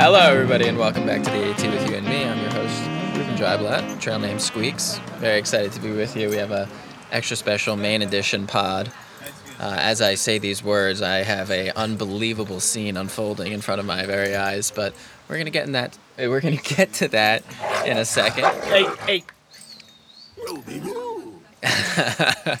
Hello, everybody, and welcome back to the AT with you and me. I'm your host, Reuben Dreiblatt, trail name Squeaks. Very excited to be with you. We have a extra special Maine edition pod. Uh, as I say these words, I have a unbelievable scene unfolding in front of my very eyes, but we're gonna get in that. We're gonna get to that in a second. Hey, hey.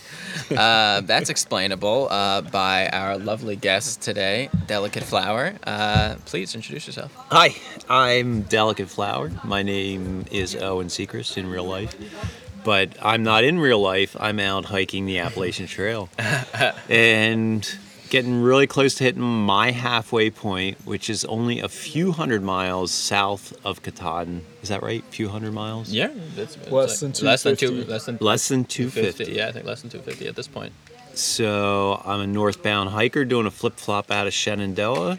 uh, that's explainable uh, by our lovely guest today, Delicate Flower. Uh, please introduce yourself. Hi, I'm Delicate Flower. My name is Owen Sechrist in real life, but I'm not in real life. I'm out hiking the Appalachian Trail and getting really close to hitting my halfway point, which is only a few hundred miles south of Katahdin. Is that right? A few hundred miles? Yeah, that's it's Less than less than two, 250. less than Less than 250. 250. Yeah, I think less than 250 at this point. So I'm a northbound hiker doing a flip flop out of Shenandoah.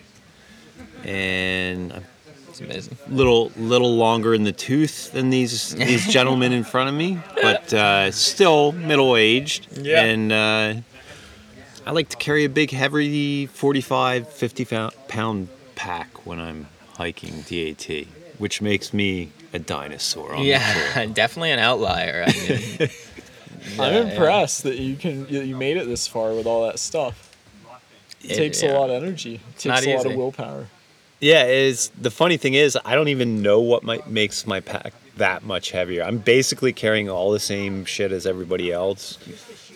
And I'm It's amazing. little little longer in the tooth than these these gentlemen in front of me, but uh, still middle aged. Yeah. And uh, I like to carry a big, heavy 45, 50 fou- pound pack when I'm hiking DAT, which makes me a dinosaur. On The. Yeah, definitely an outlier. I mean, I'm yeah, impressed that you can you you made it this far with all that stuff. It, It- takes yeah. a lot of energy. It not takes a lot of willpower. Yeah, is the funny thing is I don't even know what my, makes my pack that much heavier. I'm basically carrying all the same shit as everybody else,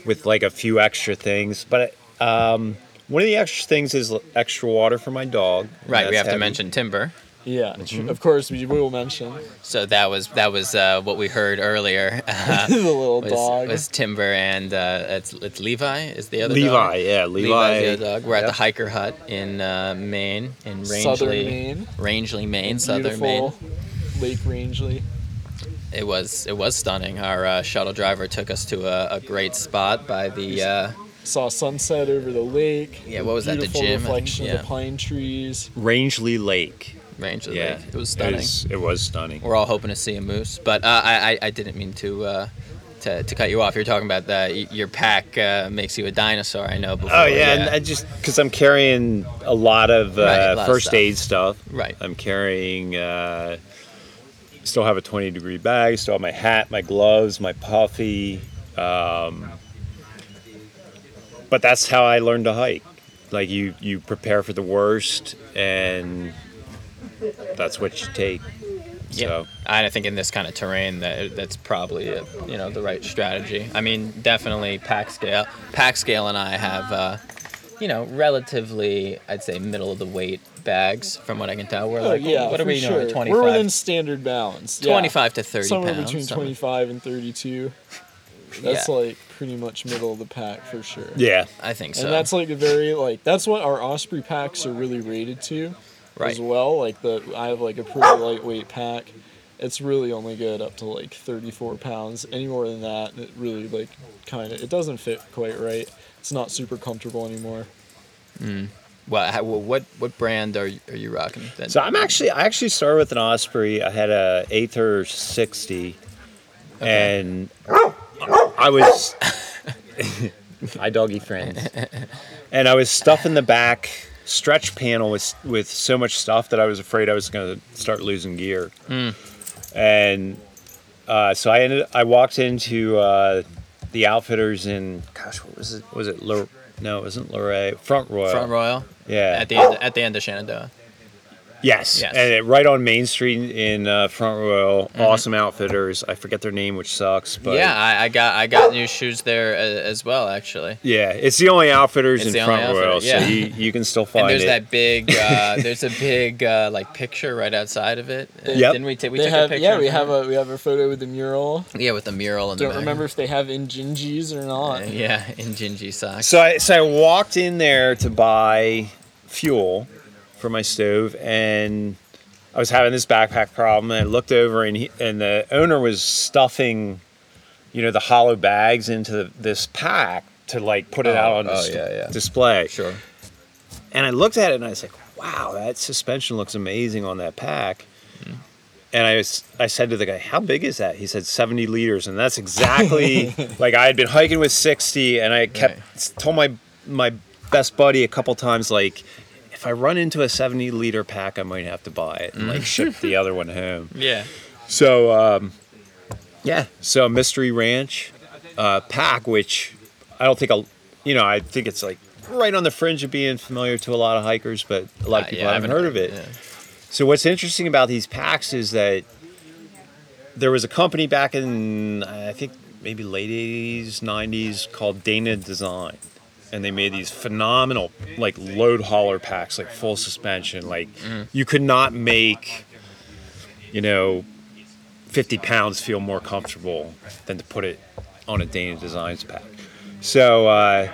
with like a few extra things. But um, one of the extra things is extra water for my dog. Right, we that's have to mention timber. Yeah, Mm-hmm. of course we will mention So that was that was uh, what we heard earlier. Uh, the little was, dog. was timber and uh, it's it's Levi is the other Levi. dog? Yeah, Levi's Levi. the other dog. We're at the hiker hut in uh, Maine, in Rangeley, Southern Maine. Rangeley, Maine, Southern Maine. Lake Rangeley. It was it was stunning. Our uh, shuttle driver took us to a, a great spot by the uh, Saw sunset over the lake. Yeah, what was that, the gym, I think? reflection Yeah. of the pine trees. Rangeley Lake. range of the Yeah, lake. It was stunning. was, it was stunning. We're all hoping to see a moose, but uh, I, I I didn't mean to. Uh, to, to cut you off, you're talking about that your pack uh, makes you a dinosaur. I know. Before, Oh yeah, and I just because I'm carrying a lot of uh, Right, a lot of first stuff. aid stuff. Right. I'm carrying. Uh, still have a 20 degree bag. Still have my hat, my gloves, my puffy. Um, but that's how I learned to hike. Like you, you prepare for the worst, and that's what you take. Yeah, So I think in this kind of terrain that that's probably a, you know the right strategy. I mean, definitely pack scale. Pack scale and I have uh, you know relatively, I'd say middle of the weight bags from what I can tell. We're Oh like, yeah, what are for we sure. doing? Twenty We're within standard balance. Yeah. 25 to 30 Somewhere pounds. between somewhere. 25 and 32. That's Yeah. like pretty much middle of the pack for sure. yeah, I think so. And that's like a very like that's what our Osprey packs are really rated to right. as well. Like the I have like a pretty lightweight pack. It's really only good up to like 34 pounds. Any more than that, it really like kind of it doesn't fit quite right. It's not super comfortable anymore. Well, how, well, what what brand are you, are you rocking? Then? So I'm actually I actually started with an Osprey. I had a Aether 60, and I was my doggy friends, and I was stuffing the back stretch panel with with so much stuff that I was afraid I was going to start losing gear, and uh, so I ended I walked into uh, the outfitters in gosh what was it? Was it Lor- no it wasn't Luray Front Royal. Front Royal? Yeah. At the end at the end of Shenandoah. Yes, Yes. and it, right on Main Street in uh, Front Royal, awesome outfitters. I forget their name, which sucks, but Mm-hmm. yeah, I, I got I got new shoes there as, as well actually. yeah, it's the only outfitters It's in the only Front Royal, yeah. so you, you can still find And there's it. that big uh, there's a big uh, like picture right outside of it. Uh, Yep. Didn't we take we they took have a picture? yeah we have a we have a photo with the mural. yeah with the mural in the Don't back. remember if they have Injinjis or not. Uh, yeah, Injinji socks. so I so I walked in there to buy fuel for my stove, and I was having this backpack problem. And I looked over, and he, and the owner was stuffing, you know, the hollow bags into the, this pack to like put it Oh, out on oh, dis- yeah, yeah. display. Sure. And I looked at it and I was like, wow, that suspension looks amazing on that pack. Mm-hmm. And I was, I said to the guy, how big is that? He said 70 liters. And that's exactly like I had been hiking with 60 and I kept Right. told my, my best buddy a couple times, like, if I run into a 70 liter pack, I might have to buy it and like ship the other one home. Yeah. So um, yeah, so Mystery Ranch uh, pack, which I don't think I'll, you know, I think it's like right on the fringe of being familiar to a lot of hikers, but a lot of Uh, people yeah, I haven't heard of it. yeah. So what's interesting about these packs is that there was a company back in I think maybe late 80s, 90s called Dana Design. And they made these phenomenal like load hauler packs, like full suspension. Like you could not make, you know, 50 pounds feel more comfortable than to put it on a Dana Designs pack. So uh,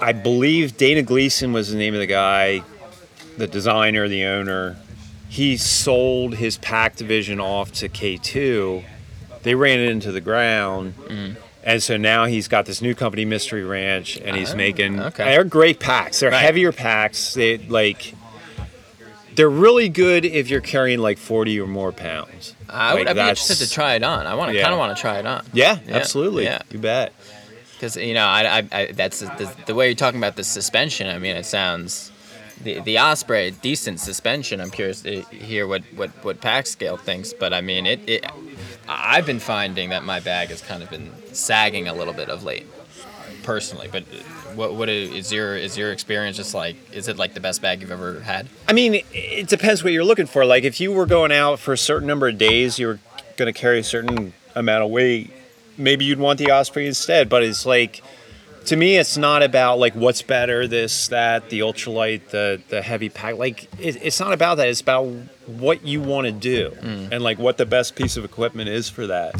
I believe Dana Gleason was the name of the guy the designer, the owner, he sold his pack division off to K2. They ran it into the ground. And so now he's got this new company, Mystery Ranch, and he's Ah, making. okay. They're great packs. They're Right. heavier packs. They like. They're really good if you're carrying like 40 or more pounds. I would Like, I'd be interested to try it on. I want to Yeah. kind of want to try it on. Yeah, Yeah, absolutely. yeah. You bet. Because you know, I, I, I that's the, the way you're talking about the suspension. I mean, it sounds the the Osprey decent suspension. I'm curious to hear what what what Pack Scale thinks, but I mean, it, it I've been finding that my bag has kind of been sagging a little bit of late, personally. But what what is your is your experience just like? Is it like the best bag you've ever had? I mean, it- depends what you're looking for. Like, if you were going out for a certain number of days, you were going to carry a certain amount of weight. Maybe you'd want the Osprey instead. But it's like, to me, it's not about like what's better, this, that, the ultralight, the the heavy pack. Like, it, it's not about that. It's about what you want to do mm. and like what the best piece of equipment is for that.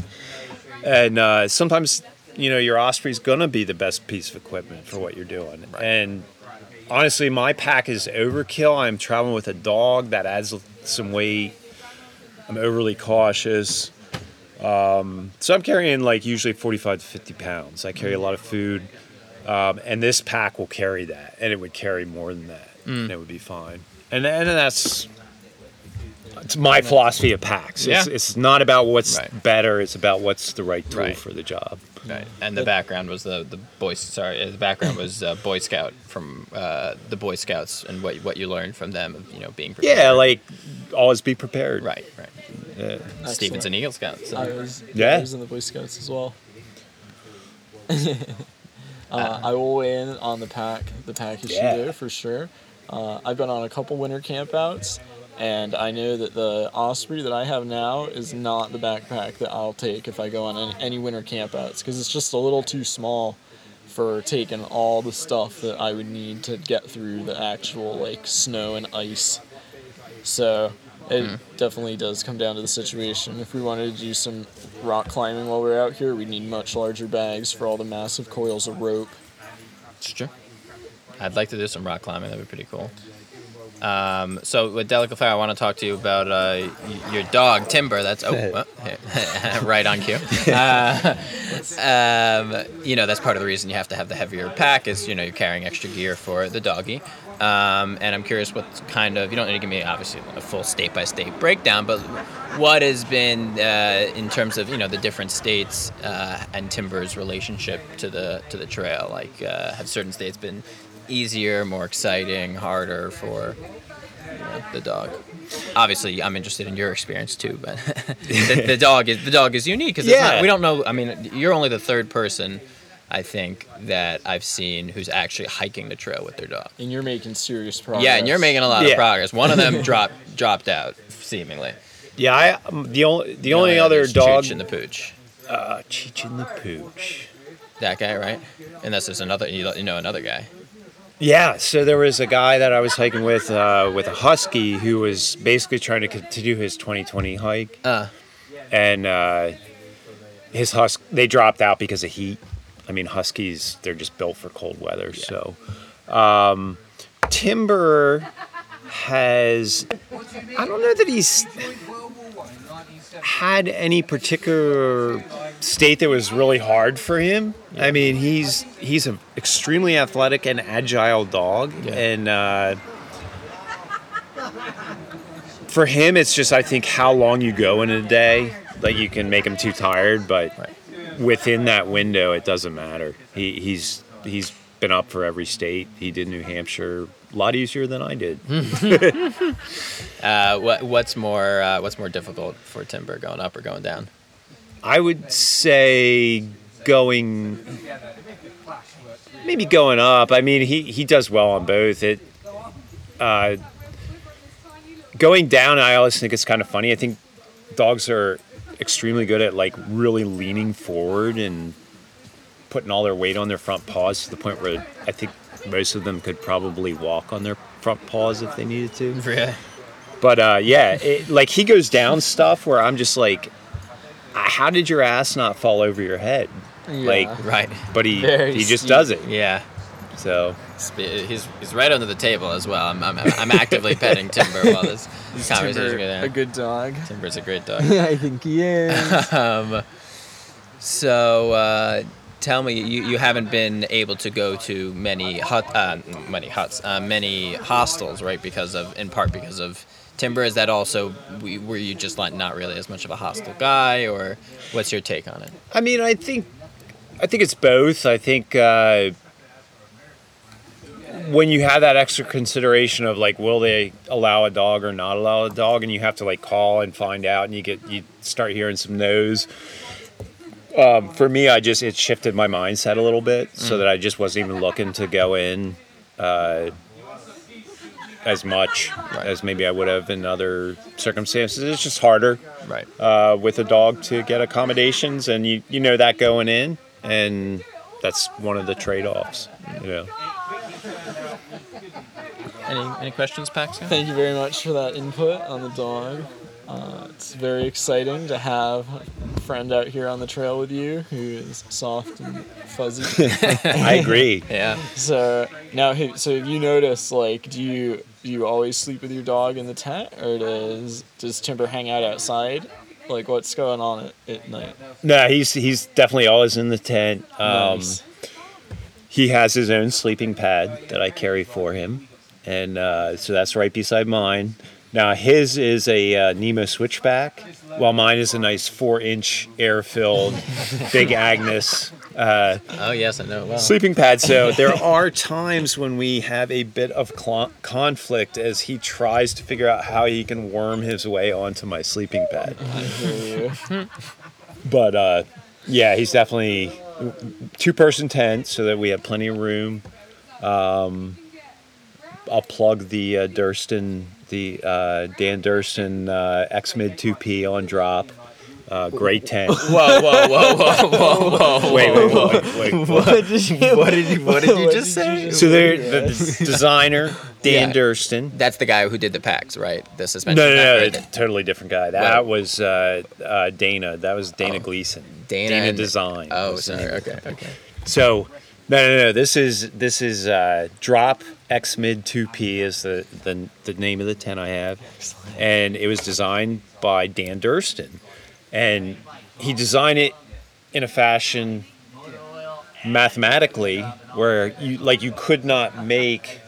And uh, sometimes, you know, your Osprey's gonna be the best piece of equipment for what you're doing. And honestly, my pack is overkill. I'm traveling with a dog that adds some weight. I'm overly cautious. Um, so I'm carrying like usually 45 to 50 pounds. I carry a lot of food. Um, and this pack will carry that, and it would carry more than that, and it would be fine. And and that's it's my philosophy of packs. It's, Yeah. it's not about what's Right. better; it's about what's the right tool Right. for the job. Right. And the background was the the boy. Sorry, the background was uh, Boy Scout from uh, the Boy Scouts and what what you learned from them. of, You know, being prepared. Yeah, like always be prepared. right, right. Yeah. Steven's an Eagle Scout. So. I was Yeah. I was in the Boy Scouts as well. uh, I will weigh in on the pack, the pack issue Yeah. there for sure. Uh, I've been on a couple winter campouts, and I know that the Osprey that I have now is not the backpack that I'll take if I go on any, any winter campouts because it's just a little too small for taking all the stuff that I would need to get through the actual like snow and ice. So it hmm. definitely does come down to the situation. If we wanted to do some rock climbing while we're out here, we'd need much larger bags for all the massive coils of rope. It's true. I'd like to do some rock climbing. That'd be pretty cool. Um, so with Delicate Flower, I want to talk to you about uh, your dog Timber. That's oh, well, right on cue. Uh, um, you know that's part of the reason you have to have the heavier pack is you know you're carrying extra gear for the doggy. Um, and I'm curious what kind of you don't need to give me obviously a full state by state breakdown, but what has been uh, in terms of you know the different states uh, and Timber's relationship to the to the trail? Like uh, have certain states been easier, more exciting, harder for you know, the dog? Obviously, I'm interested in your experience too, but the, the dog is the dog is unique because Yeah. we don't know. I mean, you're only the third person. I think that I've seen who's actually hiking the trail with their dog. And you're making serious progress. Yeah, and you're making a lot of progress. One of them dropped dropped out seemingly. Yeah, I um, the only the only other dog. Chooch and the pooch. uh, Cheech and the Pooch. That guy, right? And that's just another, you know, another guy. Yeah, so there was a guy that I was hiking with uh, with a husky who was basically trying to continue his 2020 hike, Uh, and uh, his husk they dropped out because of heat. I mean, huskies they're just built for cold weather. So, um, Timber has I don't know that he's had any particular state that was really hard for him. I mean, he's he's an extremely athletic and agile dog, Yeah. and uh, for him, it's just I think how long you go in a day. Like you can make him too tired, but Right. within that window, it doesn't matter. He, he's he's been up for every state. He did New Hampshire a lot easier than I did. Uh, what what's more uh, what's more difficult for Timber going up or going down? I would say going maybe going up. I mean, he he does well on both. It uh, going down. I always think it's kind of funny. I think dogs are extremely good at like really leaning forward and putting all their weight on their front paws to the point where I think most of them could probably walk on their front paws if they needed to. Really? But uh, yeah, it, like he goes down stuff where I'm just like, how did your ass not fall over your head? Like, Right. but he Very he just steep. does it. Yeah. So He's he's right under the table as well. I'm I'm, I'm actively petting Timber while this conversation Timber, goes a on. good dog. Timber's a great dog. Yeah, I think he is. Um, so uh, tell me, you, you haven't been able to go to many hut, uh, many huts, uh, many hostels, right? Because of, in part because of timber. Is that also we- were you just like not really as much of a hostile guy, or what's your take on it? I mean, I think I think it's both. I think uh, when you have that extra consideration of like, will they allow a dog or not allow a dog, and you have to like call and find out, and you get you start hearing some no's. Um, for me, I just it shifted my mindset a little bit, so that I just wasn't even looking to go in uh, as much as maybe I would have in other circumstances. It's just harder Right. uh, with a dog to get accommodations, and you you know that going in, and that's one of the trade offs. You know. Any any questions, Pax? Thank you very much for that input on the dog. Uh, it's very exciting to have a friend out here on the trail with you who is soft and fuzzy. I agree. Yeah. so now, so have you noticed, like, do you do you always sleep with your dog in the tent, or does does Timber hang out outside? Like, what's going on at, at night? no, he's he's definitely always in the tent. Um, Nice. He has his own sleeping pad that I carry for him, and uh, so that's right beside mine. Now his is a uh, Nemo switchback, while mine is a nice four-inch air-filled Big Agnes uh, Oh yes, I know. it Well. sleeping pad. So there are times when we have a bit of cl- conflict as he tries to figure out how he can worm his way onto my sleeping pad. I hear you. But uh, yeah, he's definitely two person tent so that we have plenty of room. Um, I'll plug the uh, Durston, the uh, Dan Durston uh, X Mid 2P on drop. Uh, great tent. Whoa, whoa, whoa, whoa, whoa, whoa! wait, wait, wait, wait, wait. what did you? What did you What did you just say? So they're Yes. the designer, Dan Yeah. Durston. That's the guy who did the packs, right? The suspension. No, no, pack, no, right? it's a totally different guy. That Wow. was uh, uh, Dana. That was Dana Gleason. Dana Dana Design. Oh, sorry. Okay, okay. So, no, no, no. This is this is uh, Drop X Mid 2P is the, the the name of the tent I have, and it was designed by Dan Durston, and he designed it in a fashion mathematically where you like you could not make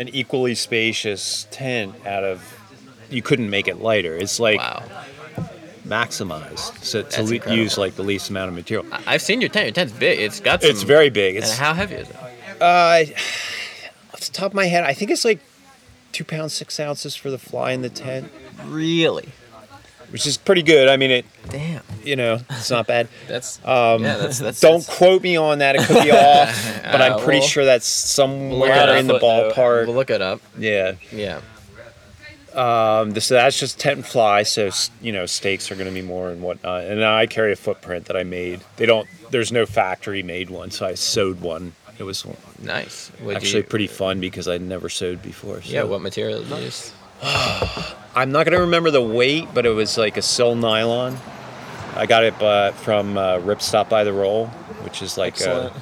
an equally spacious tent out of you couldn't make it lighter. It's like Wow. maximized so to le- use like the least amount of material. I've seen your tent. Your tent's big. It's got some. It's very big. And how heavy is it? uh, off the top of my head, I think it's like two pounds six ounces for the fly in the tent, Really? which is pretty good. I mean, it Damn. you know it's not bad. That's. Um, yeah, that's that's. Don't that's- quote me on that; it could be off, but I'm Uh, pretty well, sure that's somewhere up. in the ballpark. We'll look it up. Yeah. Yeah. Um, so that's just tent and fly. So you know, stakes are going to be more and whatnot. And I carry a footprint that I made. They don't. There's no factory made one, so I sewed one. It was Nice. Would actually you, pretty fun because I'd never sewed before. So. Yeah. What material did you use? I'm not gonna remember the weight, but it was like a sil nylon. I got it uh, from uh, Ripstop by the Roll, which is like uh, Excellent.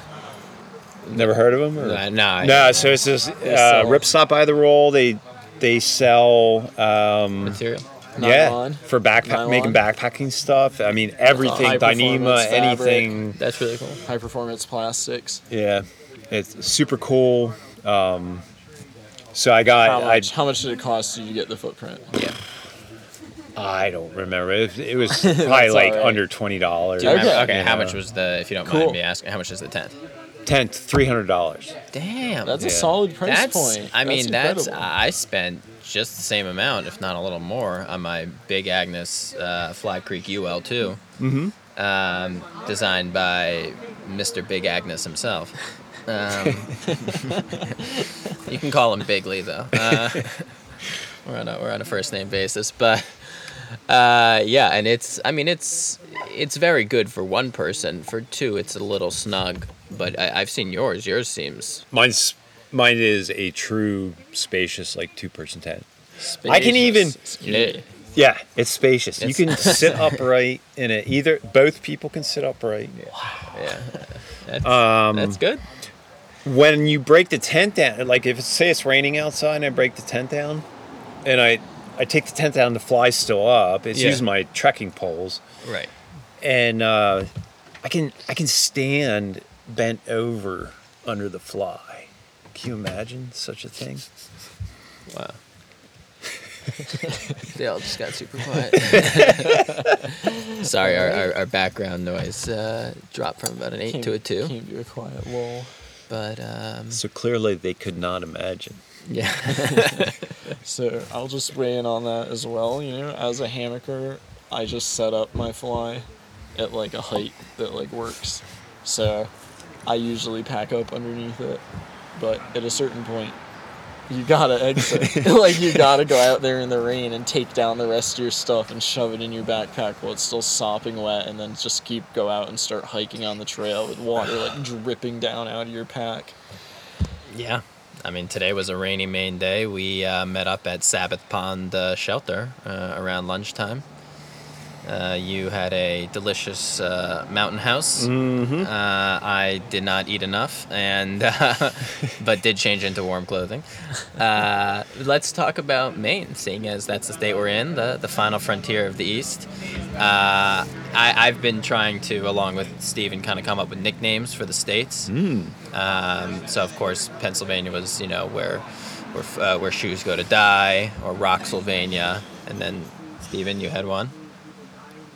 never heard of them. Or? Nah, nah, no, so it's this uh, sell- Ripstop by the Roll. They they sell um, Material. yeah Nylon? for backpack Nylon? making backpacking stuff. I mean everything, high Dyneema, performance fabric. anything. That's really cool. High performance plastics. Yeah, it's super cool. Um, so I got How I much? How much did it cost you to get the footprint? Yeah. I don't remember. It, it was probably like all right. under twenty dollars. Do you remember- Okay. okay. How know. much was the? If you don't Cool. mind me asking, how much is the tent? tent three hundred dollars. Damn. That's a solid price that's, point. I mean, that's, incredible. I spent just the same amount, if not a little more, on my Big Agnes uh, Fly Creek UL 2 Mm-hmm. Um, designed by Mr. Big Agnes himself. Um, you can call him Bigly though. Uh, we're on a we're on a first name basis, but uh, yeah, and it's I mean it's it's very good for one person. For two, it's a little snug. But I, I've seen yours. Yours seems Mine's mine is a true spacious like two person tent. I can even Yeah. yeah, it's spacious. It's- you can sit upright in it. Either both people can sit upright. Yeah. That's, Um, that's good. When you break the tent down, like if it's, say it's raining outside and I break the tent down, and I I take the tent down, the fly's still up. It's Yeah. using my trekking poles, Right. and uh, I can I can stand bent over under the fly. Can you imagine such a thing? Wow. they all just got super quiet. Sorry, our, our, our background noise uh, dropped from about an 8 to a 2. Came to a quiet lull. But, um, So clearly they could not imagine. yeah. So I'll just weigh in on that as well. You know, as a hammocker, I just set up my fly at like a height that like works. So I usually pack up underneath it, but at a certain point, you gotta exit. like you gotta go out there in the rain and take down the rest of your stuff and shove it in your backpack while it's still sopping wet, and then just keep go out and start hiking on the trail with water like dripping down out of your pack. yeah. I mean, today was a rainy Maine day. We uh, met up at Sabbath Pond uh, Shelter uh, around lunchtime. Uh, you had a delicious uh, mountain house. Mm-hmm. Uh, I did not eat enough, and uh, but did change into warm clothing. Uh, let's talk about Maine, seeing as that's the state we're in, the the final frontier of the East. Uh, I, I've been trying to, along with Steven, kind of come up with nicknames for the states. Mm. Um, so of course, Pennsylvania was, you know, where where uh, where shoes go to die, or Rocksylvania, and then Steven, you had one.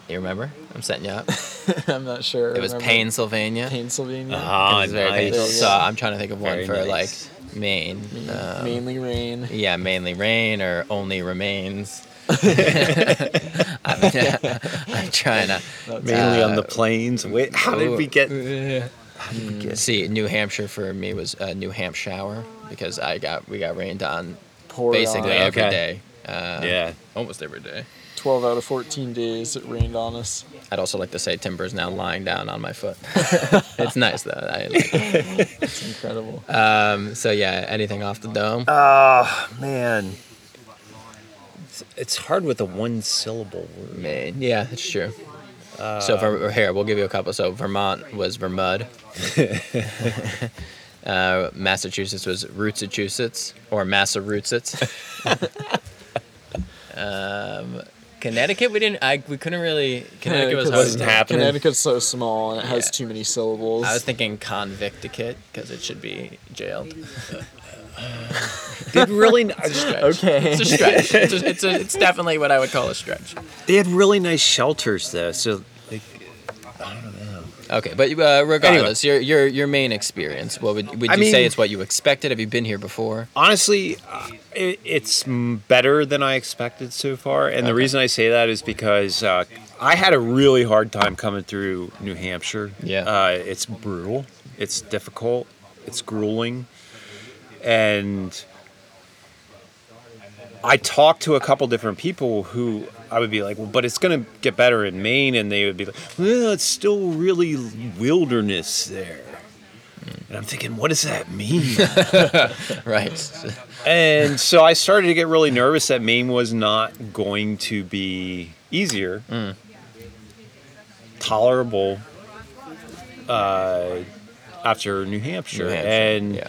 You remember? I'm setting you up. I'm not sure. It was Remember Pennsylvania. Pennsylvania. Ah, It's very nice. painful. So I'm trying to think of one Very for nice. like Maine. Um, Mainly rain. Yeah, mainly rain or only remains. I'm, I'm trying to That's Mainly on the Uh, plains. Wait, how did we get? Yeah. see. New Hampshire for me was uh, New Hampshire shower because I got we got rained on Poured basically on. every Okay. day. Uh, Yeah. almost every day. 12 out of 14 days it rained on us. I'd also like to say Timber's now lying down on my foot. it's nice though. I like it. It's incredible. Um, so yeah, anything off the dome? Oh man, it's, it's hard with a one syllable word. Maine. Yeah, that's true. so for, here, we'll give you a couple. So Vermont was Vermud. uh, Massachusetts was Rootsachusetts or Massa Massachusetts. Um, Connecticut, we didn't. I we couldn't really. Connecticut was hard. wasn't to- happening. Connecticut's so small and it has Yeah. too many syllables. I was thinking convicticate because it should be jailed. They had really, ni- okay. It's a stretch. It's, a, it's, a, it's definitely what I would call a stretch. they had really nice shelters though. So like, Okay, but uh, regardless, your your your Maine experience. What would would I you say it's what you expected? Have you been here before? honestly, uh, it, it's better than I expected so far. And the reason I say that is because uh, I had a really hard time coming through New Hampshire. Yeah. uh, it's brutal. It's difficult. It's grueling, and I talked to a couple different people who I would be like, well, but it's going to get better in Maine. And they would be like, well, it's still really wilderness there. And I'm thinking, what does that mean? Right. and so I started to get really nervous that Maine was not going to be easier, tolerable uh, after New Hampshire. New Hampshire, And yeah.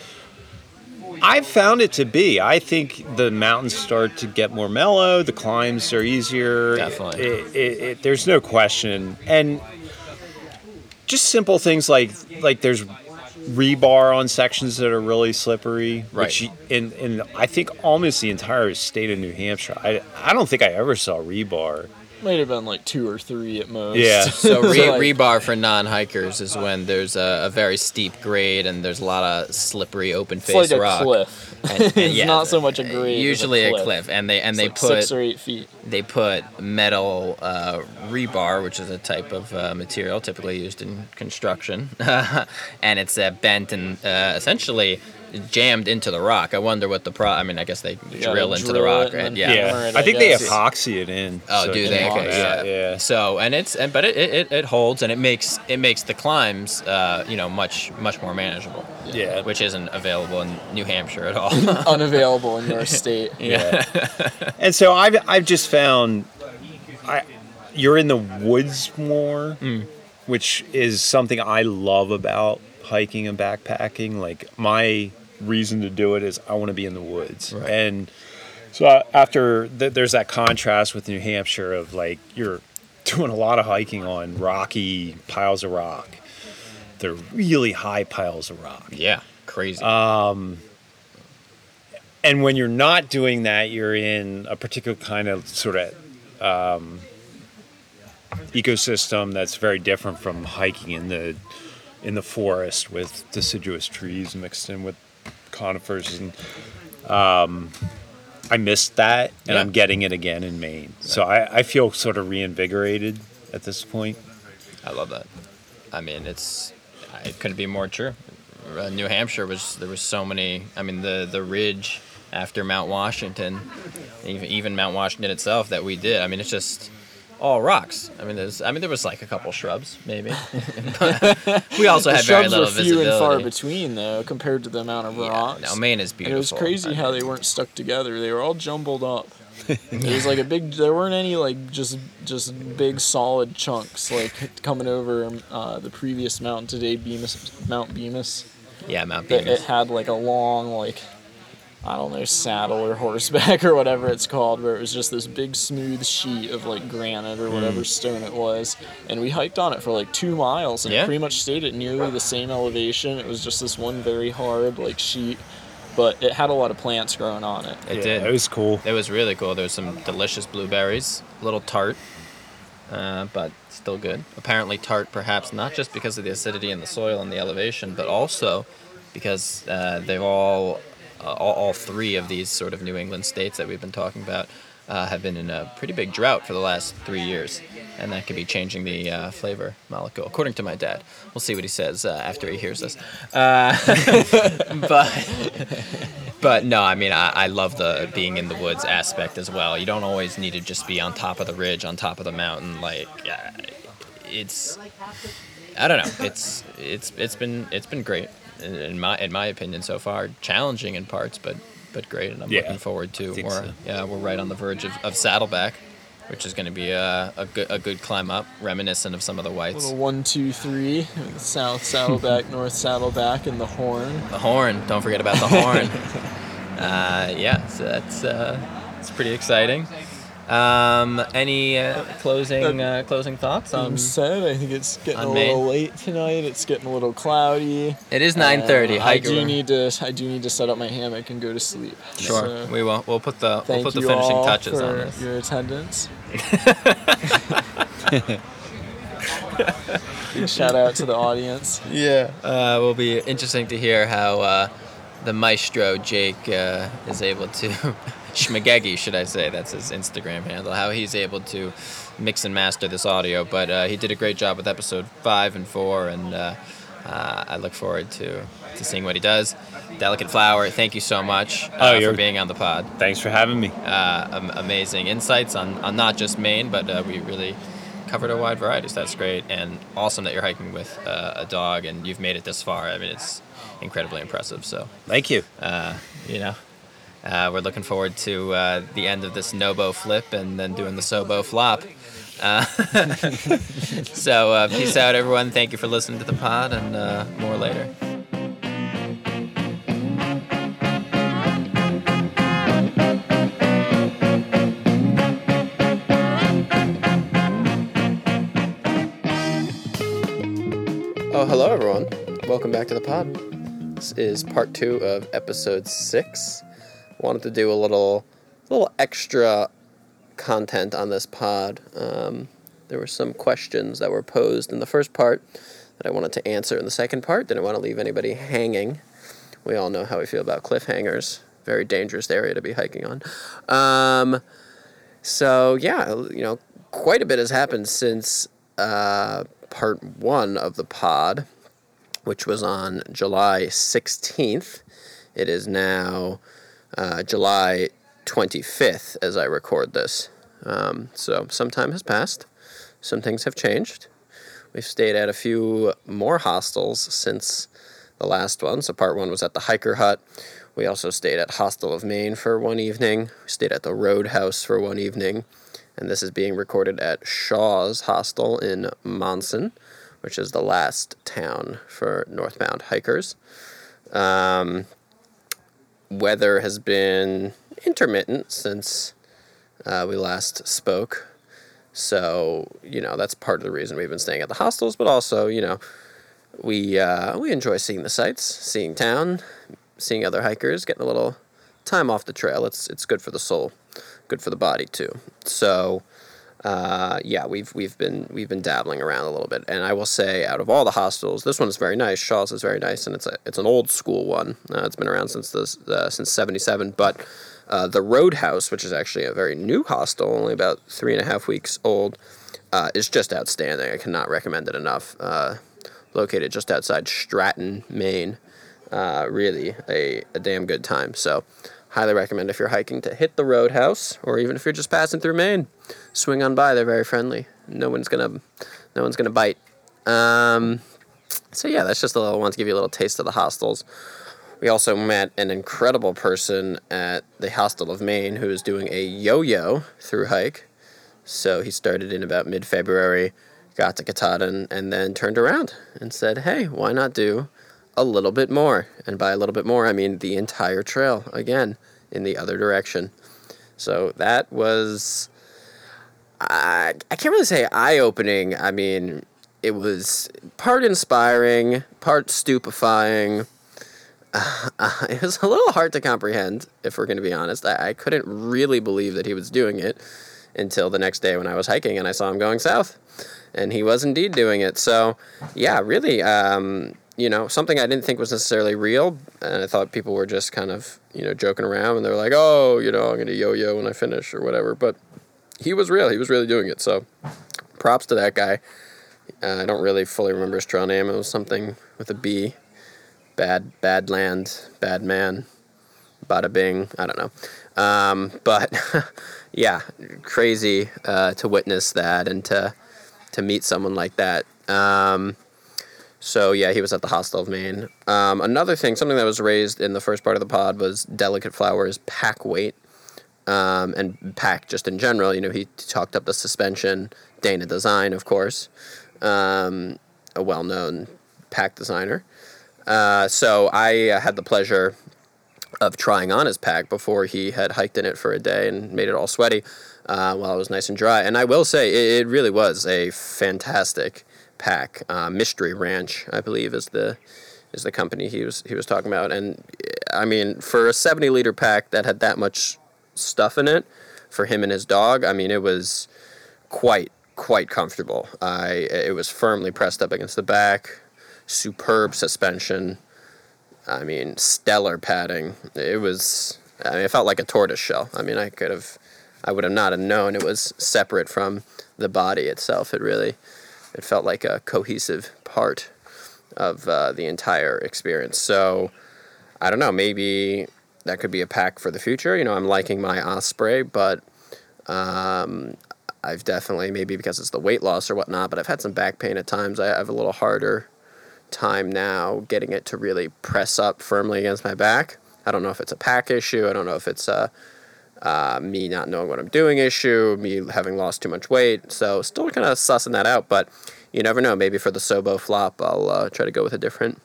I found it to be. I think the mountains start to get more mellow. The climbs are easier. Definitely. It, it, it, there's no question. And just simple things like like there's rebar on sections that are really slippery. Right. Which in in I think almost the entire state of New Hampshire. I I don't think I ever saw rebar. Might have been like two or three at most. Yeah. So re- like- rebar for non-hikers is when there's a, a very steep grade and there's a lot of slippery open It's face like a rock. cliff. And- and It's yeah, not so much a grade. Usually a a cliff. cliff, and they and It's they like put six or eight feet. they put metal uh, rebar, which is a type of uh, material typically used in construction, and it's uh, bent and uh, essentially jammed into the rock. I wonder what the pro. I mean, I guess they gotta drill into the rock, it right? and Yeah. Yeah, it, I I think they epoxy it in. Oh, so do they? Okay, yeah. yeah. So and it's and but it, it, it holds and it makes it makes the climbs uh, you know much much more manageable, Yeah. which isn't available in New Hampshire at all. Unavailable in your state. yeah. And so I've I've just found, I, you're in the woods more, Mm. which is something I love about hiking and backpacking. Like my reason to do it is I want to be in the woods, Right. and so I- after th- there's that contrast with New Hampshire of like you're doing a lot of hiking on rocky piles of rock. They're really high piles of rock. yeah, crazy. and when you're not doing that, you're in a particular kind of sort of um, ecosystem that's very different from hiking in the in the forest with deciduous trees mixed in with conifers, and um, I missed that, and Yeah. I'm getting it again in Maine. So I, I feel sort of reinvigorated at this point. I love that. I mean, it's it couldn't be more true. Uh, New Hampshire was there was so many. I mean, the the ridge after Mount Washington, even even Mount Washington itself that we did. I mean, it's just all rocks. I mean, there's I mean there was like a couple shrubs maybe. We also had very shrubs little were few and far between though, compared to the amount of Yeah, rocks. no, Maine is And beautiful. it was crazy I how mean, they weren't stuck together. They were all jumbled up. It was like a big. There weren't any like just just big solid chunks like coming over uh, the previous mountain today, Bemis, Mount Bemis. yeah Mount That it Bemis. had like a long like I don't know saddle or horseback or whatever it's called, where it was just this big smooth sheet of like granite or whatever Hmm. stone it was, and we hiked on it for like two miles and Yeah. it pretty much stayed at nearly the same elevation. It was just this one very hard like sheet, but it had a lot of plants growing on it. It yeah, did. It was cool. It was really cool. There was some delicious blueberries, a little tart, uh, but still good. Apparently tart, perhaps not just because of the acidity in the soil and the elevation, but also because uh, they've all, uh, all, all three of these sort of New England states that we've been talking about uh, have been in a pretty big drought for the last three years, and that could be changing the uh, flavor molecule, according to my dad. We'll see what he says uh, after he hears this. Uh, but but no, I mean, I, I love the being in the woods aspect as well. You don't always need to just be on top of the ridge, on top of the mountain. Like, uh, it's, I don't know. It's it's it's been it's been great in, in my in my opinion so far. Challenging in parts, but but great, and I'm Yeah, looking forward to think more. so. Yeah, we're right on the verge of, of Saddleback, which is going to be a, a good a good climb up, reminiscent of some of the whites. Little one, two, three, south Saddleback, north Saddleback, and the Horn. The horn. Don't forget about the horn. uh, yeah, so that's uh, it's pretty exciting. Um, any uh, closing uh, closing thoughts on? Said, I think it's getting a Maine? little late tonight. It's getting a little cloudy. It is nine thirty. Uh, I do need to. I do need to set up my hammock and go to sleep. Sure, So, we will. We'll put the we'll put the finishing touches on this. your attendance. Big shout out to the audience. Yeah. Uh, will be interesting to hear how uh, the maestro Jake uh, is able to Schmagegi, should I say? That's his Instagram handle. How he's able to mix and master this audio, but uh, he did a great job with episode five and four, and uh, uh, I look forward to to seeing what he does. Delicate Flower, thank you so much uh, Oh, for being on the pod. Thanks for having me. Uh, am- amazing insights on, on not just Maine, but uh, we really covered a wide variety. So that's great, and awesome that you're hiking with uh, a dog and you've made it this far. I mean, it's incredibly impressive. So Thank you. uh, you know, uh, we're looking forward to uh, the end of this Nobo flip and then doing the Sobo flop. Uh, so uh, peace out, everyone. Thank you for listening to the pod, and uh, more later. Oh, hello, everyone. Welcome back to the pod. This is part two of episode six. Wanted to do a little, little extra content on this pod. Um, there were some questions that were posed in the first part that I wanted to answer in the second part. Didn't want to leave anybody hanging. We all know how we feel about cliffhangers. Very dangerous area to be hiking on. Um, so yeah, you know, quite a bit has happened since uh, part one of the pod, which was on July 16th. It is now uh, July 25th as I record this. Um, so some time has passed. Some things have changed. We've stayed at a few more hostels since the last one. So part one was at the Hiker Hut. We also stayed at Hostel of Maine for one evening. We stayed at the Roadhouse for one evening. And this is being recorded at Shaw's Hostel in Monson, which is the last town for northbound hikers. Um, weather has been intermittent since uh, we last spoke. So, you know, that's part of the reason we've been staying at the hostels, but also, you know, we uh, we enjoy seeing the sights, seeing town, seeing other hikers, getting a little time off the trail. It's it's good for the soul, good for the body too. So, uh, yeah, we've we've been we've been dabbling around a little bit, and I will say, out of all the hostels, this one is very nice. Shaw's is very nice, and it's a it's an old school one. Uh, it's been around since the uh, since '77, but. Uh, the Roadhouse, which is actually a very new hostel, only about three and a half weeks old, uh, is just outstanding. I cannot recommend it enough. Uh, located just outside Stratton, Maine. Really a, a damn good time. So, highly recommend if you're hiking to hit the Roadhouse, or even if you're just passing through Maine, swing on by. They're very friendly. No one's gonna, no one's gonna bite. Um, so yeah, that's just a little one to give you a little taste of the hostels. We also met an incredible person at the Hostel of Maine who is doing a yo-yo through hike. So he started in about mid-February got to Katahdin, and then turned around and said, hey, why not do a little bit more? And by a little bit more, I mean the entire trail again in the other direction. So that was, I, I can't really say eye opening. I mean, it was part inspiring, part stupefying. Uh, it was a little hard to comprehend, if we're going to be honest. I, I couldn't really believe that he was doing it until the next day when I was hiking and I saw him going south and he was indeed doing it. So, yeah, really, um, you know, something I didn't think was necessarily real, and I thought people were just kind of, you know, joking around, and they're like, oh, you know, I'm gonna yo-yo when I finish or whatever. But he was real. He was really doing it. So, props to that guy. Uh, I don't really fully remember his trail name. It was something with a B. Bad, bad land, bad man, bada bing. I don't know. Um, but yeah, crazy uh, to witness that and to to meet someone like that. Um, so yeah, he was at the Hostel of Maine. Um, another thing, something that was raised in the first part of the pod was delicate flowers pack weight, um, and pack just in general. You know, he talked up the suspension, Dana Design, of course, um, a well-known pack designer. Uh, so I uh, had the pleasure of trying on his pack before he had hiked in it for a day and made it all sweaty uh, while it was nice and dry. And I will say, it, it really was a fantastic pack. Uh, Mystery Ranch, I believe, is the is the company he was he was talking about. And I mean, for a seventy liter pack that had that much stuff in it for him and his dog, I mean, it was quite quite comfortable. I it was firmly pressed up against the back, superb suspension. I mean, stellar padding. It was. I mean, it felt like a tortoise shell. I mean, I could have I would have not have known it was separate from the body itself. It really, it felt like a cohesive part of uh, the entire experience. So, I don't know. Maybe that could be a pack for the future. You know, I'm liking my Osprey, but um, I've definitely maybe because it's the weight loss or whatnot. But I've had some back pain at times. I have a little harder time now getting it to really press up firmly against my back. I don't know if it's a pack issue. I don't know if it's a uh, me not knowing what I'm doing issue, me having lost too much weight. So still kind of sussing that out, but you never know. Maybe for the Sobo flop, I'll uh, try to go with a different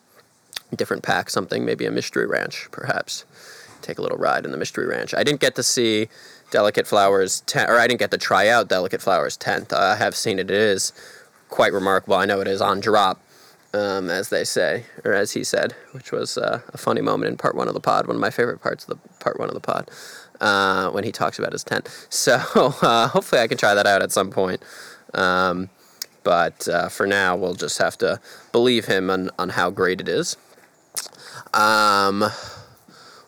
different pack, something maybe a Mystery Ranch, perhaps. Take a little ride in the Mystery Ranch. I didn't get to see Delicate Flowers tent, or I didn't get to try out Delicate Flowers tent. I have seen it. It is quite remarkable. I know it is on drop. Um, as they say, or as he said, which was uh, a funny moment in part one of the pod, one of my favorite parts of the part one of the pod. Uh, when he talks about his tent. So uh, hopefully I can try that out at some point. Um, but uh, for now, we'll just have to believe him on, on how great it is. Um,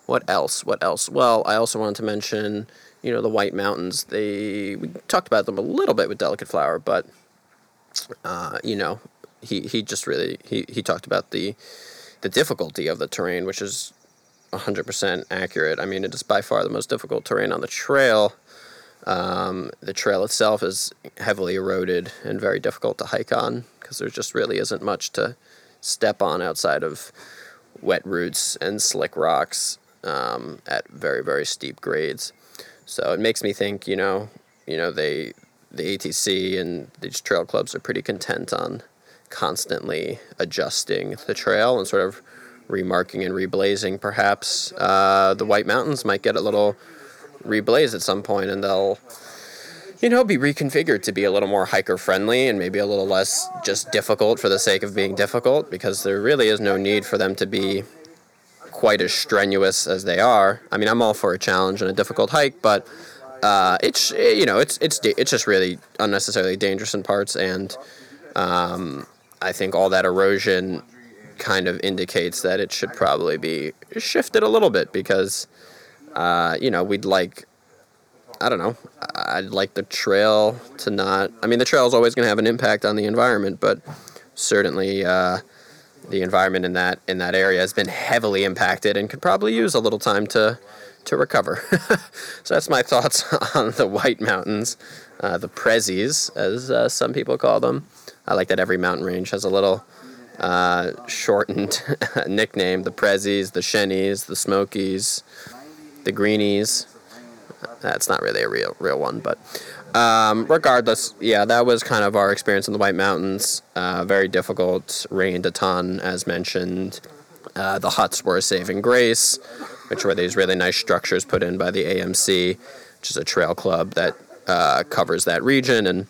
what else? What else? Well, I also wanted to mention, you know, the White Mountains. They we talked about them a little bit with Delicate Flower, but uh, you know, he, he just really he, he talked about the the difficulty of the terrain, which is 100% accurate. I mean, it is by far the most difficult terrain on the trail. Um, the trail itself is heavily eroded and very difficult to hike on because there just really isn't much to step on outside of wet roots and slick rocks um, at very very steep grades. So it makes me think, you know, you know they the ATC and these trail clubs are pretty content on constantly adjusting the trail and sort of remarking and reblazing. Perhaps uh, the White Mountains might get a little reblaze at some point, and they'll, you know, be reconfigured to be a little more hiker friendly and maybe a little less just difficult for the sake of being difficult, because there really is no need for them to be quite as strenuous as they are. I mean, I'm all for a challenge and a difficult hike, but uh, it's you know it's it's it's just really unnecessarily dangerous in parts, and um, I think all that erosion kind of indicates that it should probably be shifted a little bit because uh, you know we'd like I don't know I'd like the trail to not I mean the trail is always going to have an impact on the environment, but certainly. Uh, the environment in that in that area has been heavily impacted and could probably use a little time to to recover. so that's my thoughts on the White Mountains, uh, the Prezzies, as uh, some people call them. I like that every mountain range has a little uh, shortened nickname: the Prezzies, the Shenies, the Smokies, the Greenies. That's not really a real real one, but um, regardless, yeah, that was kind of our experience in the White Mountains. Uh, very difficult, rained a ton, as mentioned. Uh, the huts were a saving grace which were these really nice structures put in by the AMC, which is a trail club that uh, covers that region. And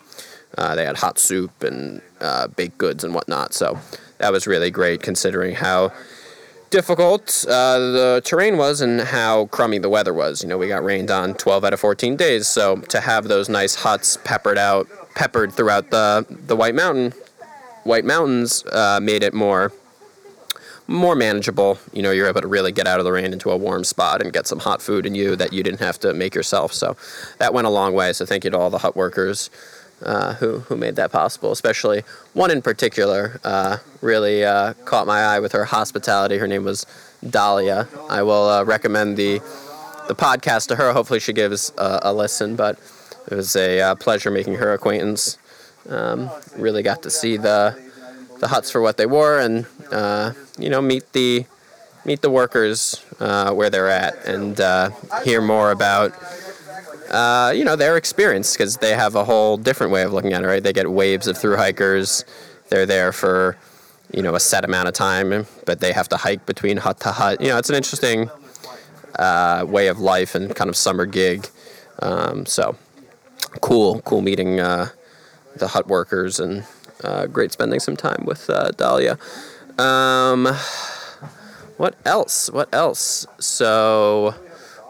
uh, they had hot soup and uh, baked goods and whatnot. So that was really great considering how difficult uh, the terrain was and how crummy the weather was. You know, we got rained on 12 out of 14 days. So to have those nice huts peppered out, peppered throughout the, the White Mountain, White Mountains uh, made it more more manageable. You know, you're able to really get out of the rain into a warm spot and get some hot food in you that you didn't have to make yourself. So that went a long way. So thank you to all the hut workers uh, who who made that possible. Especially one in particular uh, really uh, caught my eye with her hospitality. Her name was Dahlia. I will uh, recommend the the podcast to her. Hopefully, she gives a listen. But it was a uh, pleasure making her acquaintance. Um, really got to see the the huts for what they were and uh, you know meet the meet the workers where they're at and hear more about uh, you know their experience because they have a whole different way of looking at it right they get waves of through hikers they're there for you know a set amount of time but they have to hike between hut to hut you know it's an interesting uh, way of life and kind of summer gig um, so cool cool meeting uh, the hut workers and great spending some time with Dahlia. Um, what else? What else? So,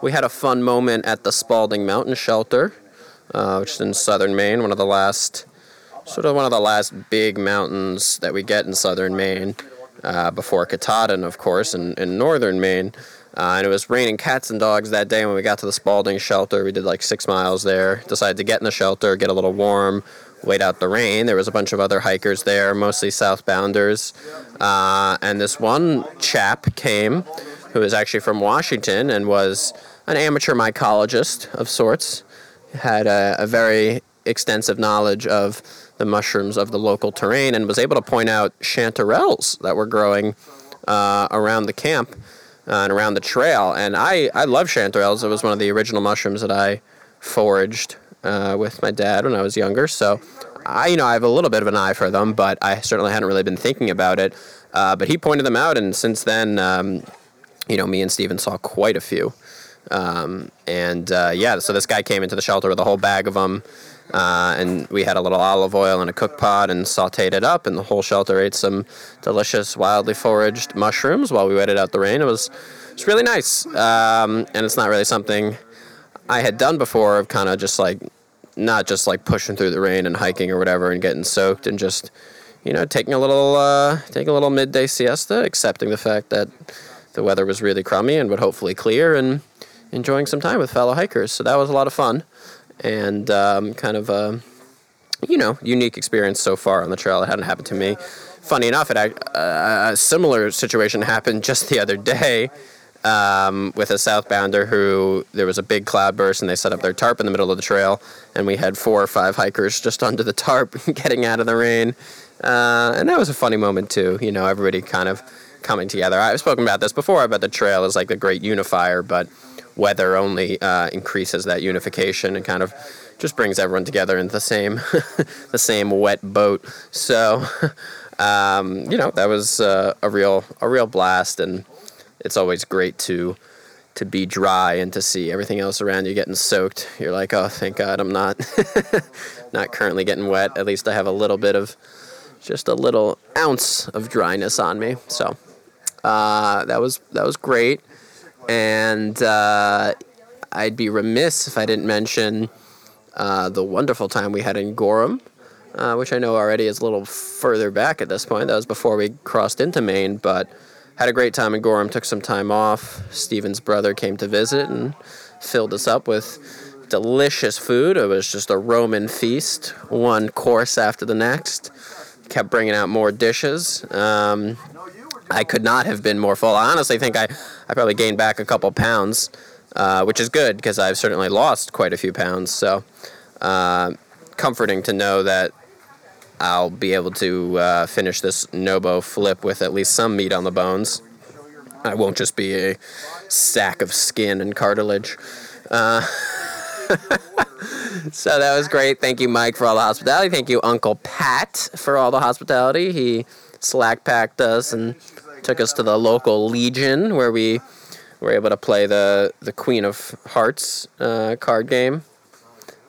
we had a fun moment at the Spaulding Mountain Shelter, uh, which is in southern Maine, one of the last, sort of one of the last big mountains that we get in southern Maine, uh, before Katahdin, of course, in, in northern Maine. Uh, and it was raining cats and dogs that day when we got to the Spaulding shelter. We did like six miles there. Decided to get in the shelter, get a little warm, wait out the rain. There was a bunch of other hikers there, mostly southbounders. Uh, and this one chap came who was actually from Washington and was an amateur mycologist of sorts. Had a, a very extensive knowledge of the mushrooms of the local terrain and was able to point out chanterelles that were growing uh, around the camp uh, and around the trail. And I, I love chanterelles. It was one of the original mushrooms that I foraged uh, with my dad when I was younger. So I, you know, I have a little bit of an eye for them, but I certainly hadn't really been thinking about it. Uh, but he pointed them out, and since then, um, you know, me and Steven saw quite a few. Um, and uh, yeah, so this guy came into the shelter with a whole bag of them. Uh, and we had a little olive oil in a cook pot and sauteed it up, and the whole shelter ate some delicious, wildly foraged mushrooms while we waited out the rain. It was, it was really nice, um, and it's not really something I had done before of kind of just like not just like pushing through the rain and hiking or whatever and getting soaked and just you know taking a little uh, taking a little midday siesta, accepting the fact that the weather was really crummy and would hopefully clear and enjoying some time with fellow hikers. So that was a lot of fun and um, kind of a you know unique experience so far on the trail. It hadn't happened to me. Funny enough, it uh, a similar situation happened just the other day um, with a southbounder who there was a big cloud burst and they set up their tarp in the middle of the trail and we had four or five hikers just under the tarp getting out of the rain uh, and that was a funny moment too you know everybody kind of coming together i've spoken about this before about the trail as like a great unifier but weather only uh, increases that unification and kind of just brings everyone together in the same the same wet boat so um, you know that was uh, a real a real blast and it's always great to to be dry and to see everything else around you getting soaked. You're like, oh, thank God I'm not not currently getting wet. At least I have a little bit of just a little ounce of dryness on me. So uh, that was that was great, and uh, I'd be remiss if I didn't mention uh, the wonderful time we had in Gorham. Uh, which I know already is a little further back at this point. That was before we crossed into Maine, but had a great time in Gorham, took some time off. Steven's brother came to visit and filled us up with delicious food. It was just a Roman feast, one course after the next. Kept bringing out more dishes. Um, I could not have been more full. I honestly think I, I probably gained back a couple pounds, uh, which is good because I've certainly lost quite a few pounds. So, uh, comforting to know that I'll be able to uh, finish this Nobo flip with at least some meat on the bones. I won't just be a sack of skin and cartilage. Uh, so that was great. Thank you, Mike, for all the hospitality. Thank you, Uncle Pat, for all the hospitality. He slack packed us and took us to the local Legion where we were able to play the, the Queen of Hearts uh, card game,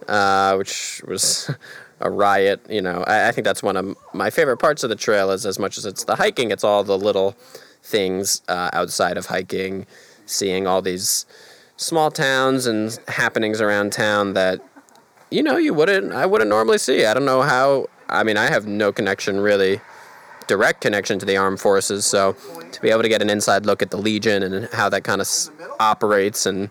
uh, which was a riot. You know, I, I, think that's one of my favorite parts of the trail. Is as much as it's the hiking, it's all the little things uh, outside of hiking, seeing all these small towns and happenings around town that you know you wouldn't I wouldn't normally see. I don't know how. I mean, I have no connection really, direct connection to the armed forces. So to be able to get an inside look at the Legion and how that kind of s- operates and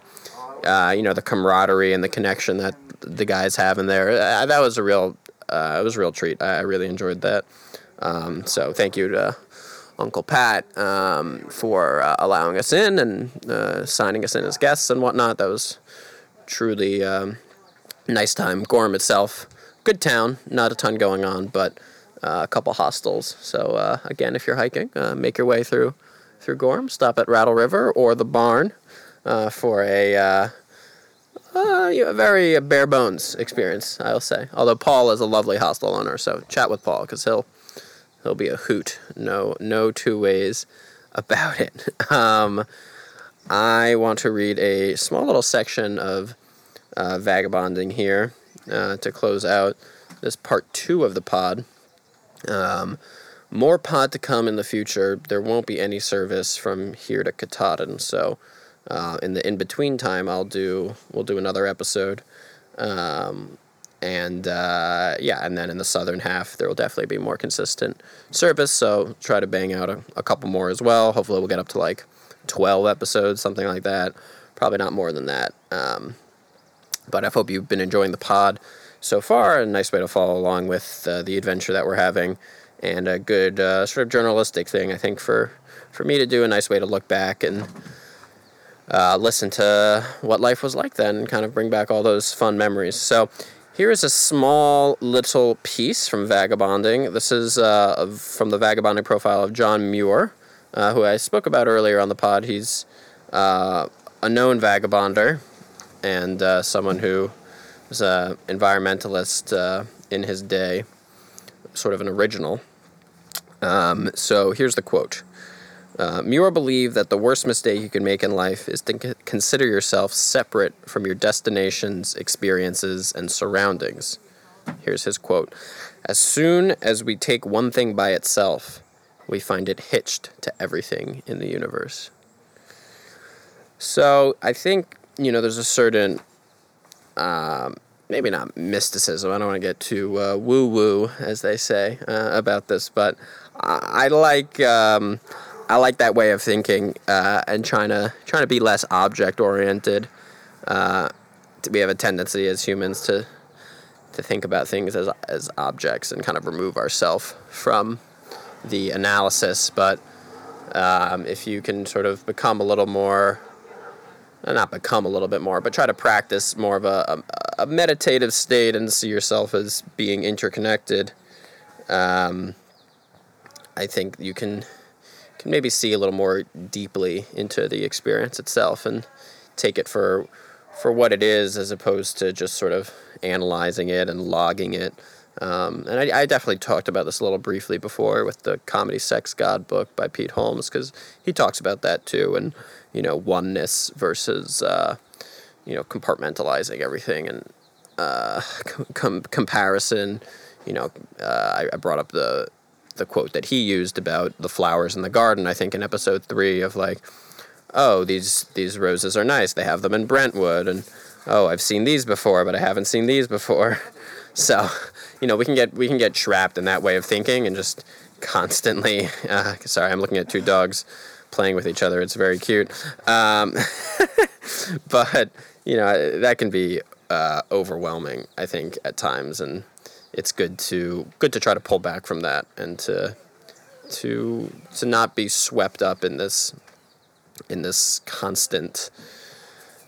uh, you know the camaraderie and the connection that the guys have in there, uh, that was a real uh, it was a real treat. I, really enjoyed that. Um, so thank you to Uncle Pat um, for uh, allowing us in and uh, signing us in as guests and whatnot. That was truly um, nice time. Gorham itself, good town, not a ton going on, but a couple hostels. So uh, again, if you're hiking, uh, make your way through through Gorham. Stop at Rattle River or the Barn for a uh, a very uh, bare bones experience, I'll say. Although Paul is a lovely hostel owner, so chat with Paul because he'll he'll be a hoot. No no two ways about it. Um, I want to read a small little section of uh, vagabonding here uh, to close out this part two of the pod. Um, more pod to come in the future. There won't be any service from here to Katahdin, so uh, in the in between time, I'll do we'll do another episode, um, and uh, yeah, and then in the southern half there will definitely be more consistent service. So try to bang out a, a couple more as well. Hopefully, we'll get up to like twelve episodes, something like that. Probably not more than that. Um, but I hope you've been enjoying the pod so far. A nice way to follow along with uh, the adventure that we're having, and a good uh, sort of journalistic thing I think for for me to do. A nice way to look back and uh, listen to what life was like then and kind of bring back all those fun memories. So here is a small little piece from Vagabonding. This is uh, from the Vagabonding profile of John Muir, uh, who I spoke about earlier on the pod. He's uh, a known vagabonder and someone who was an environmentalist uh, in his day, sort of an original. Um, so here's the quote. Uh, Muir believed that the worst mistake you can make in life is to c- consider yourself separate from your destinations, experiences, and surroundings. Here's his quote As soon as we take one thing by itself, we find it hitched to everything in the universe. So I think, you know, there's a certain um, maybe not mysticism. I don't want to get too uh, woo woo, as they say, uh, about this, but I, I like. Um, I like that way of thinking uh, and trying to trying to be less object oriented. Uh, we have a tendency as humans to to think about things as as objects and kind of remove ourselves from the analysis. But um, if you can sort of become a little more, not become a little bit more, but try to practice more of a, a, a meditative state and see yourself as being interconnected, um, I think you can can maybe see a little more deeply into the experience itself and take it for for what it is as opposed to just sort of analyzing it and logging it. Um, and I, I, definitely talked about this a little briefly before with the comedy Sex God book by Pete Holmes because he talks about that too and you know oneness versus uh, you know compartmentalizing everything and uh, com- comparison. You know, uh, I, I brought up the the quote that he used about the flowers in the garden. I think in episode three of like oh, these these roses are nice. They have them in Brentwood, and oh, I've seen these before, but I haven't seen these before. So, you know, we can get we can get trapped in that way of thinking and just constantly. Uh, sorry, I'm looking at two dogs playing with each other. It's very cute, um, but you know that can be uh, overwhelming. I think at times, and it's good to good to try to pull back from that and to to to not be swept up in this in this constant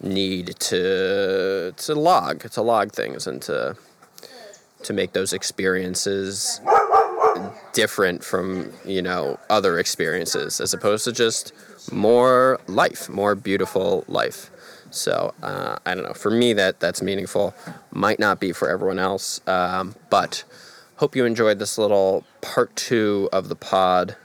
need to to log to log things and to to make those experiences different from you know other experiences as opposed to just more life more beautiful life so uh, i don't know for me that that's meaningful might not be for everyone else um, but hope you enjoyed this little part two of the pod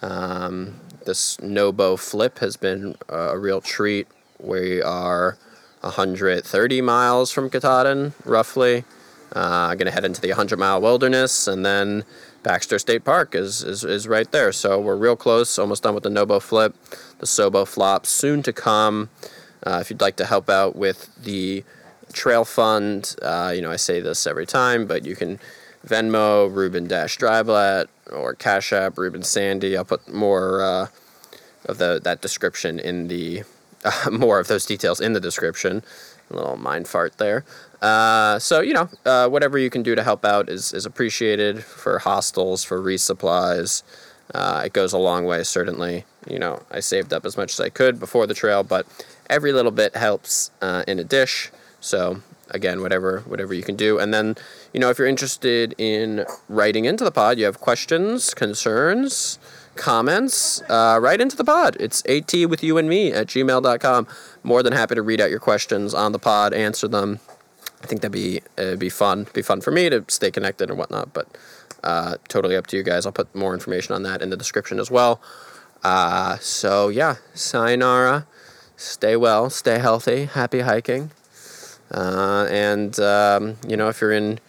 um, this Nobo flip has been a real treat. We are 130 miles from Katahdin, roughly. Uh, going to head into the 100 mile wilderness, and then Baxter State Park is, is, is right there. So we're real close, almost done with the Nobo flip. The Sobo flop soon to come. Uh, if you'd like to help out with the trail fund, uh, you know, I say this every time, but you can Venmo, Reuben Dash Dreiblatt, or Cash App, Reuben Sandy. I'll put more uh, of the that description in the more of those details in the description. A little mind fart there. Uh, so you know, uh, whatever you can do to help out is is appreciated for hostels, for resupplies. Uh, it goes a long way, certainly. You know, I saved up as much as I could before the trail, but every little bit helps uh, in a dish. So again, whatever whatever you can do, and then you know, if you're interested in writing into the pod, you have questions, concerns comments uh, write into the pod. It's AT with you and me at gmail.com. More than happy to read out your questions on the pod, answer them. I think that'd be it'd be fun. Be fun for me to stay connected and whatnot, but uh, totally up to you guys. I'll put more information on that in the description as well. Uh, so yeah, sayonara. Stay well, stay healthy, happy hiking. Uh, and um, you know, if you're in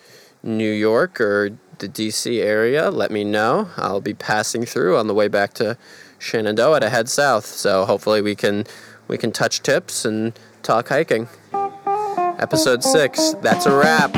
New York or the DC area, let me know. I'll be passing through on the way back to Shenandoah to head south. So hopefully we can we can touch tips and talk hiking. Episode six. That's a wrap.